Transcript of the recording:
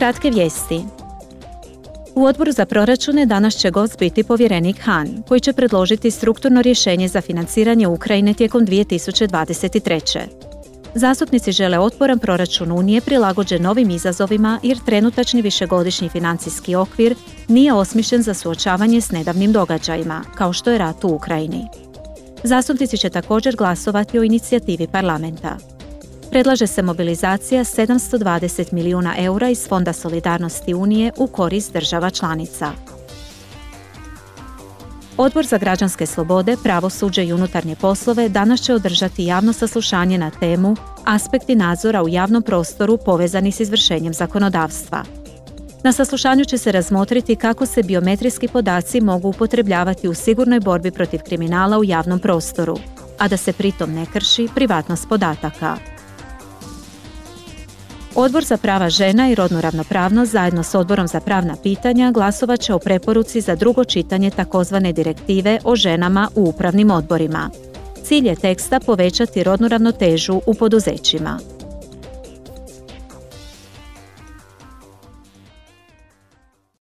Kratke vijesti. U odboru za proračune danas će gost biti povjerenik Han, koji će predložiti strukturno rješenje za financiranje Ukrajine tijekom 2023. Zastupnici žele otporan proračun Unije prilagođen novim izazovima jer trenutačni višegodišnji financijski okvir nije osmišljen za suočavanje s nedavnim događajima, kao što je rat u Ukrajini. Zastupnici će također glasovati o inicijativi parlamenta. Predlaže se mobilizacija 720 milijuna eura iz Fonda solidarnosti Unije u korist država članica. Odbor za građanske slobode, pravosuđe i unutarnje poslove danas će održati javno saslušanje na temu Aspekti nadzora u javnom prostoru povezani s izvršenjem zakonodavstva. Na saslušanju će se razmotriti kako se biometrijski podaci mogu upotrebljavati u sigurnoj borbi protiv kriminala u javnom prostoru, a da se pritom ne krši privatnost podataka. Odbor za prava žena i rodnu ravnopravnost zajedno s Odborom za pravna pitanja glasovat će o preporuci za drugo čitanje takozvane direktive o ženama u upravnim odborima. Cilj je teksta povećati rodnu ravnotežu u poduzećima.